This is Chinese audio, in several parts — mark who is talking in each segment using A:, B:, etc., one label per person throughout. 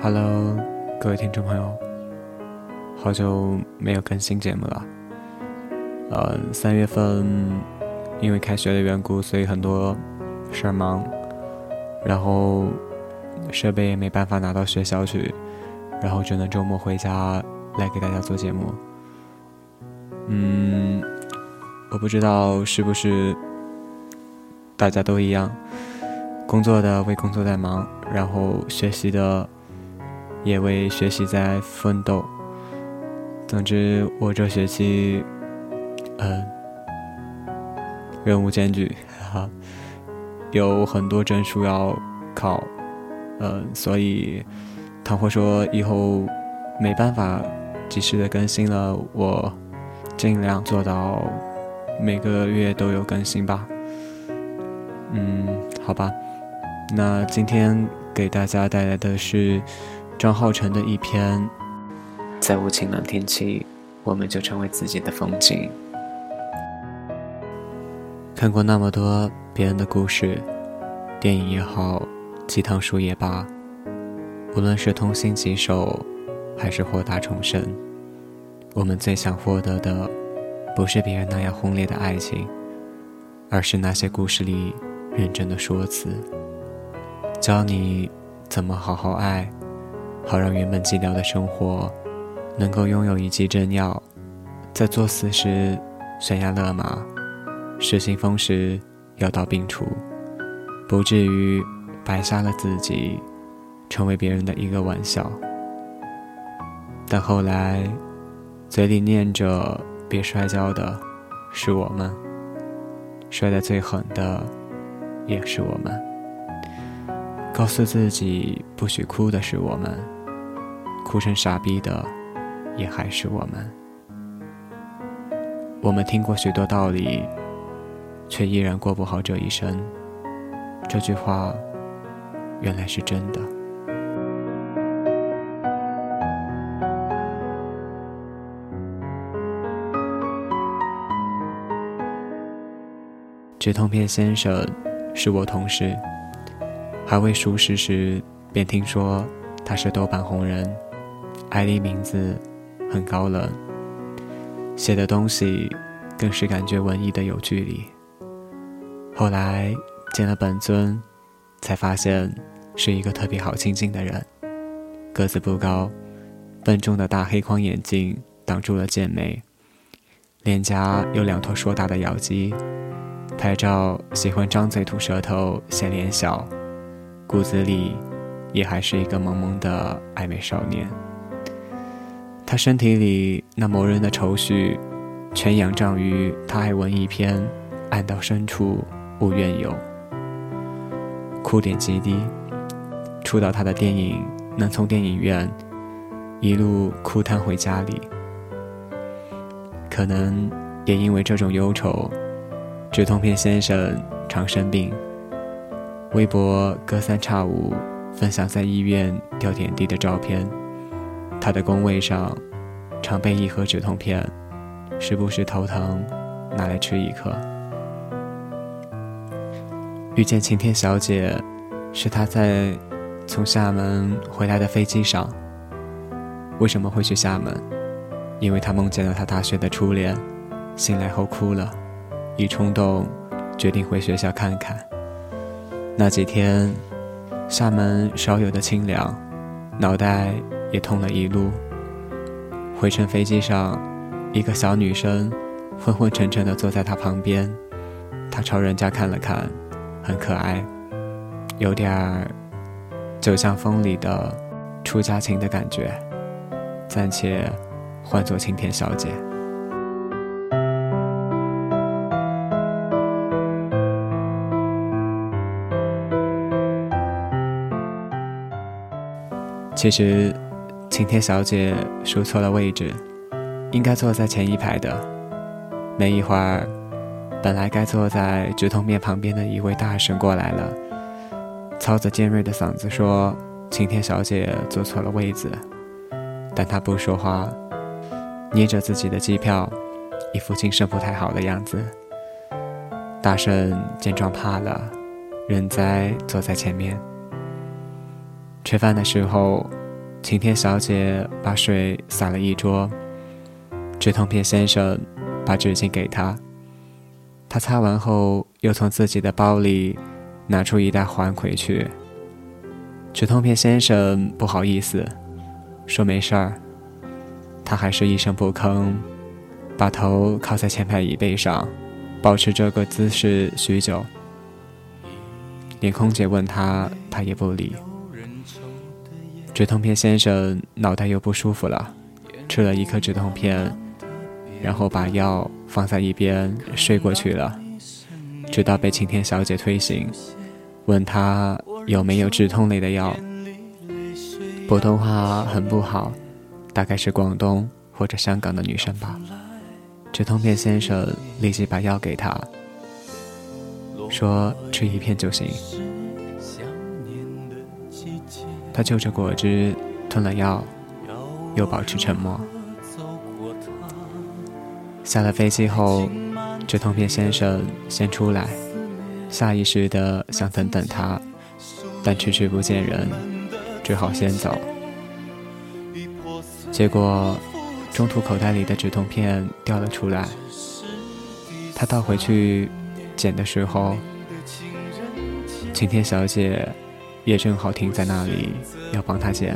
A: Hello，各位听众朋友，好久没有更新节目了。呃，三月份因为开学的缘故，所以很多事儿忙，然后设备也没办法拿到学校去，然后只能周末回家来给大家做节目。嗯，我不知道是不是大家都一样，工作的为工作在忙，然后学习的。也为学习在奋斗。总之，我这学期，嗯，任务艰巨，哈，有很多证书要考，嗯，所以，倘或说以后没办法及时的更新了，我尽量做到每个月都有更新吧。嗯，好吧，那今天给大家带来的是。张浩辰的一篇，在无晴朗天气，我们就成为自己的风景。看过那么多别人的故事，电影也好，鸡汤书也罢，无论是痛心疾首，还是豁达重生，我们最想获得的，不是别人那样轰烈的爱情，而是那些故事里认真的说辞，教你怎么好好爱。好让原本寂寥的生活，能够拥有一剂真药，在作死时悬崖勒马，失心疯时药到病除，不至于白杀了自己，成为别人的一个玩笑。但后来，嘴里念着别摔跤的，是我们；摔得最狠的，也是我们；告诉自己不许哭的是我们。哭成傻逼的，也还是我们。我们听过许多道理，却依然过不好这一生。这句话，原来是真的。止痛片先生是我同事，还未熟识时，便听说他是豆瓣红人。艾丽名字很高冷，写的东西更是感觉文艺的有距离。后来见了本尊，才发现是一个特别好亲近的人。个子不高，笨重的大黑框眼镜挡住了剑眉，脸颊有两坨硕大的咬肌。拍照喜欢张嘴吐舌头显脸小，骨子里也还是一个萌萌的暧昧少年。他身体里那磨人的愁绪，全仰仗于他爱文艺片，爱到深处无怨尤，哭点极低。触到他的电影，能从电影院一路哭瘫回家里。可能也因为这种忧愁，止痛片先生常生病。微博隔三差五分享在医院吊点滴的照片。他的工位上，常备一盒止痛片，时不时头疼，拿来吃一颗。遇见晴天小姐，是他在从厦门回来的飞机上。为什么会去厦门？因为他梦见了他大学的初恋，醒来后哭了，一冲动决定回学校看看。那几天，厦门少有的清凉，脑袋。也痛了一路。回程飞机上，一个小女生昏昏沉沉地坐在他旁边，他朝人家看了看，很可爱，有点儿酒香风里的出家情的感觉，暂且唤作晴天小姐。其实。晴天小姐输错了位置，应该坐在前一排的。没一会儿，本来该坐在直通面旁边的一位大婶过来了，操着尖锐的嗓子说：“晴天小姐坐错了位子。”但她不说话，捏着自己的机票，一副精神不太好的样子。大婶见状怕了，仍在坐在前面。吃饭的时候。晴天小姐把水洒了一桌，止痛片先生把纸巾给她，她擦完后又从自己的包里拿出一袋还回去。止痛片先生不好意思，说没事儿。他还是一声不吭，把头靠在前排椅背上，保持这个姿势许久。连空姐问他，他也不理。止痛片先生脑袋又不舒服了，吃了一颗止痛片，然后把药放在一边睡过去了，直到被晴天小姐推醒，问他有没有止痛类的药。普通话很不好，大概是广东或者香港的女生吧。止痛片先生立即把药给她。说吃一片就行。他就着果汁吞了药，又保持沉默。下了飞机后，止痛片先生先出来，下意识的想等等他，但迟迟不见人，只好先走。结果，中途口袋里的止痛片掉了出来，他倒回去。捡的时候，晴天小姐也正好停在那里，要帮他捡。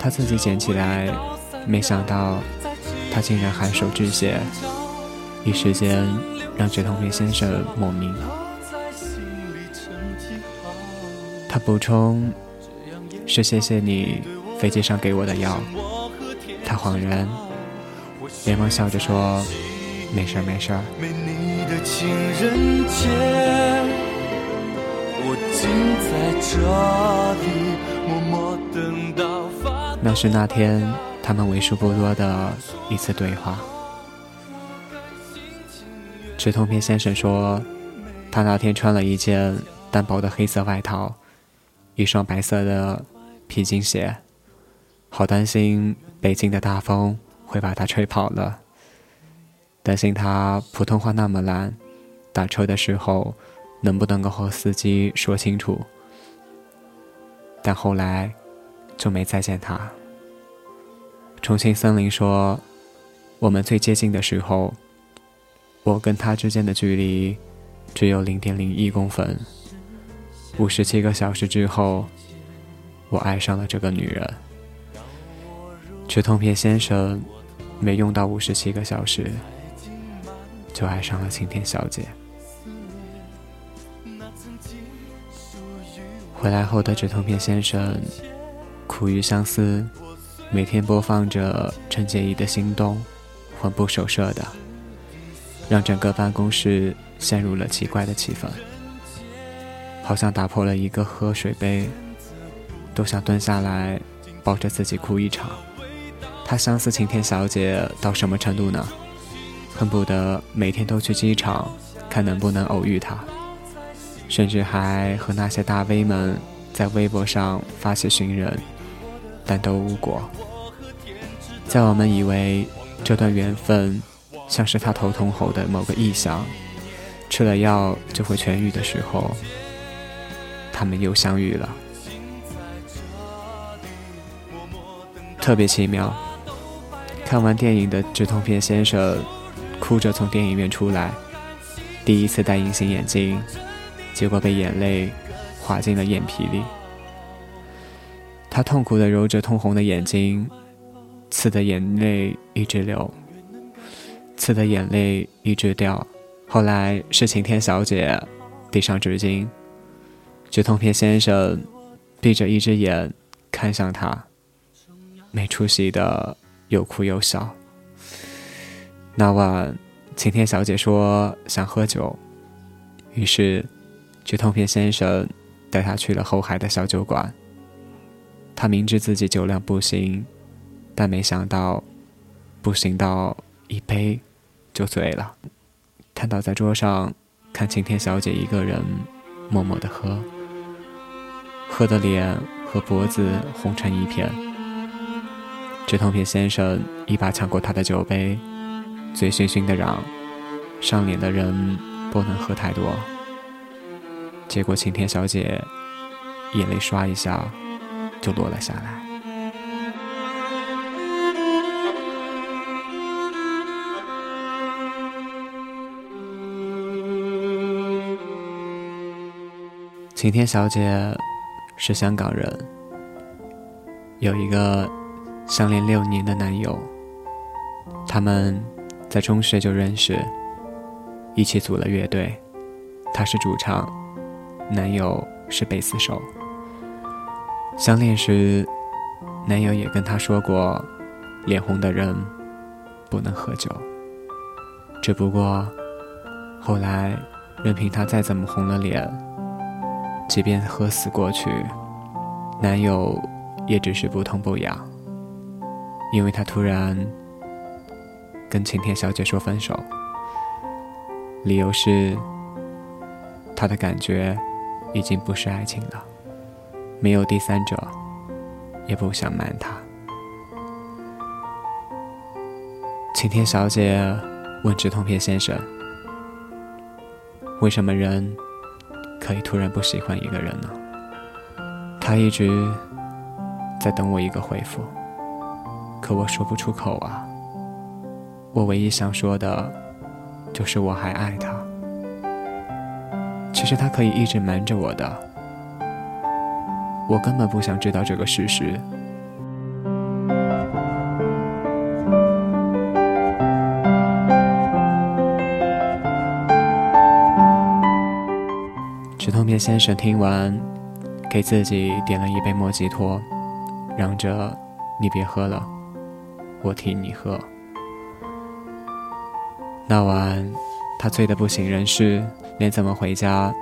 A: 他自己捡起来，没想到他竟然寒手致血，一时间让止痛片先生莫名。他补充：“是谢谢你飞机上给我的药。”他恍然，连忙笑着说：“没事儿，没事儿。”，那是那天他们为数不多的一次对话。直通片先生说，他那天穿了一件单薄的黑色外套，一双白色的皮筋鞋，好担心北京的大风会把他吹跑了。担心他普通话那么烂，打车的时候能不能够和司机说清楚？但后来就没再见他。重庆森林说，我们最接近的时候，我跟他之间的距离只有零点零一公分。五十七个小时之后，我爱上了这个女人。止痛片先生没用到五十七个小时。就爱上了晴天小姐。回来后的止痛片先生苦于相思，每天播放着陈洁仪的心动，魂不守舍的，让整个办公室陷入了奇怪的气氛，好像打破了一个喝水杯，都想蹲下来抱着自己哭一场。他相思晴天小姐到什么程度呢？恨不得每天都去机场，看能不能偶遇他，甚至还和那些大 V 们在微博上发起寻人，但都无果。在我们以为这段缘分像是他头痛后的某个异象，吃了药就会痊愈的时候，他们又相遇了，特别奇妙。看完电影的止痛片先生。哭着从电影院出来，第一次戴隐形眼镜，结果被眼泪滑进了眼皮里。他痛苦地揉着通红的眼睛，刺的眼泪一直流，刺的眼泪一直掉。后来是晴天小姐递上纸巾，止痛片先生闭着一只眼看向他，没出息的又哭又笑。那晚，晴天小姐说想喝酒，于是止痛片先生带她去了后海的小酒馆。他明知自己酒量不行，但没想到不行到一杯就醉了，瘫倒在桌上，看晴天小姐一个人默默的喝，喝的脸和脖子红成一片。止痛片先生一把抢过她的酒杯。醉醺醺的嚷：“上脸的人不能喝太多。”结果晴天小姐眼泪刷一下，就落了下来。晴天小姐是香港人，有一个相恋六年的男友。他们在中学就认识，一起组了乐队。他是主唱，男友是贝斯手。相恋时，男友也跟她说过，脸红的人不能喝酒。只不过后来，任凭她再怎么红了脸。即便喝死过去，男友也只是不痛不痒，因为他突然跟晴天小姐说分手，理由是他的感觉已经不是爱情了，没有第三者，也不想瞒他。晴天小姐问止痛片先生：“为什么人？”可以突然不喜欢一个人呢？他一直在等我一个回复，可我说不出口啊。我唯一想说的，就是我还爱他。是他可以一直瞒着我的，我根本不想知道这个事实。止痛片先生听完，给自己点了一杯莫吉托，嚷着：“你别喝了，我替你喝。”那晚，他醉得不省人事，连怎么回家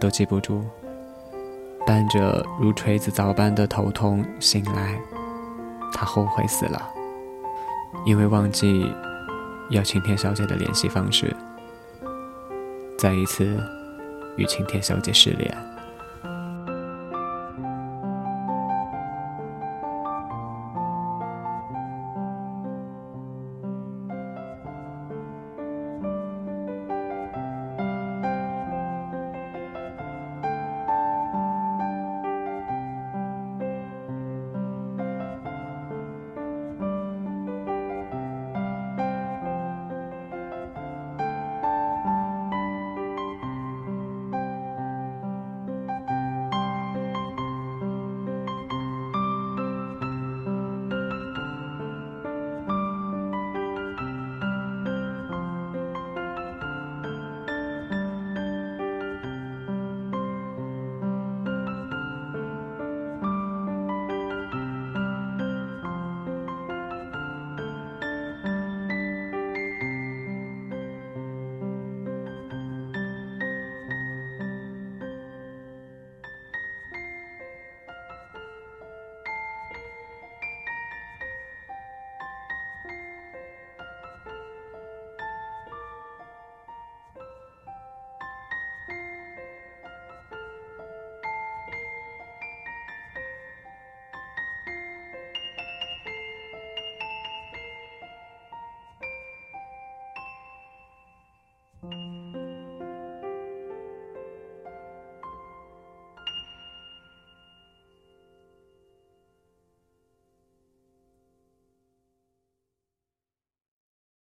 A: 都记不住，伴着如锤子凿般的头痛醒来，他后悔死了，因为忘记要晴天小姐的联系方式。再一次。与晴天小姐失联。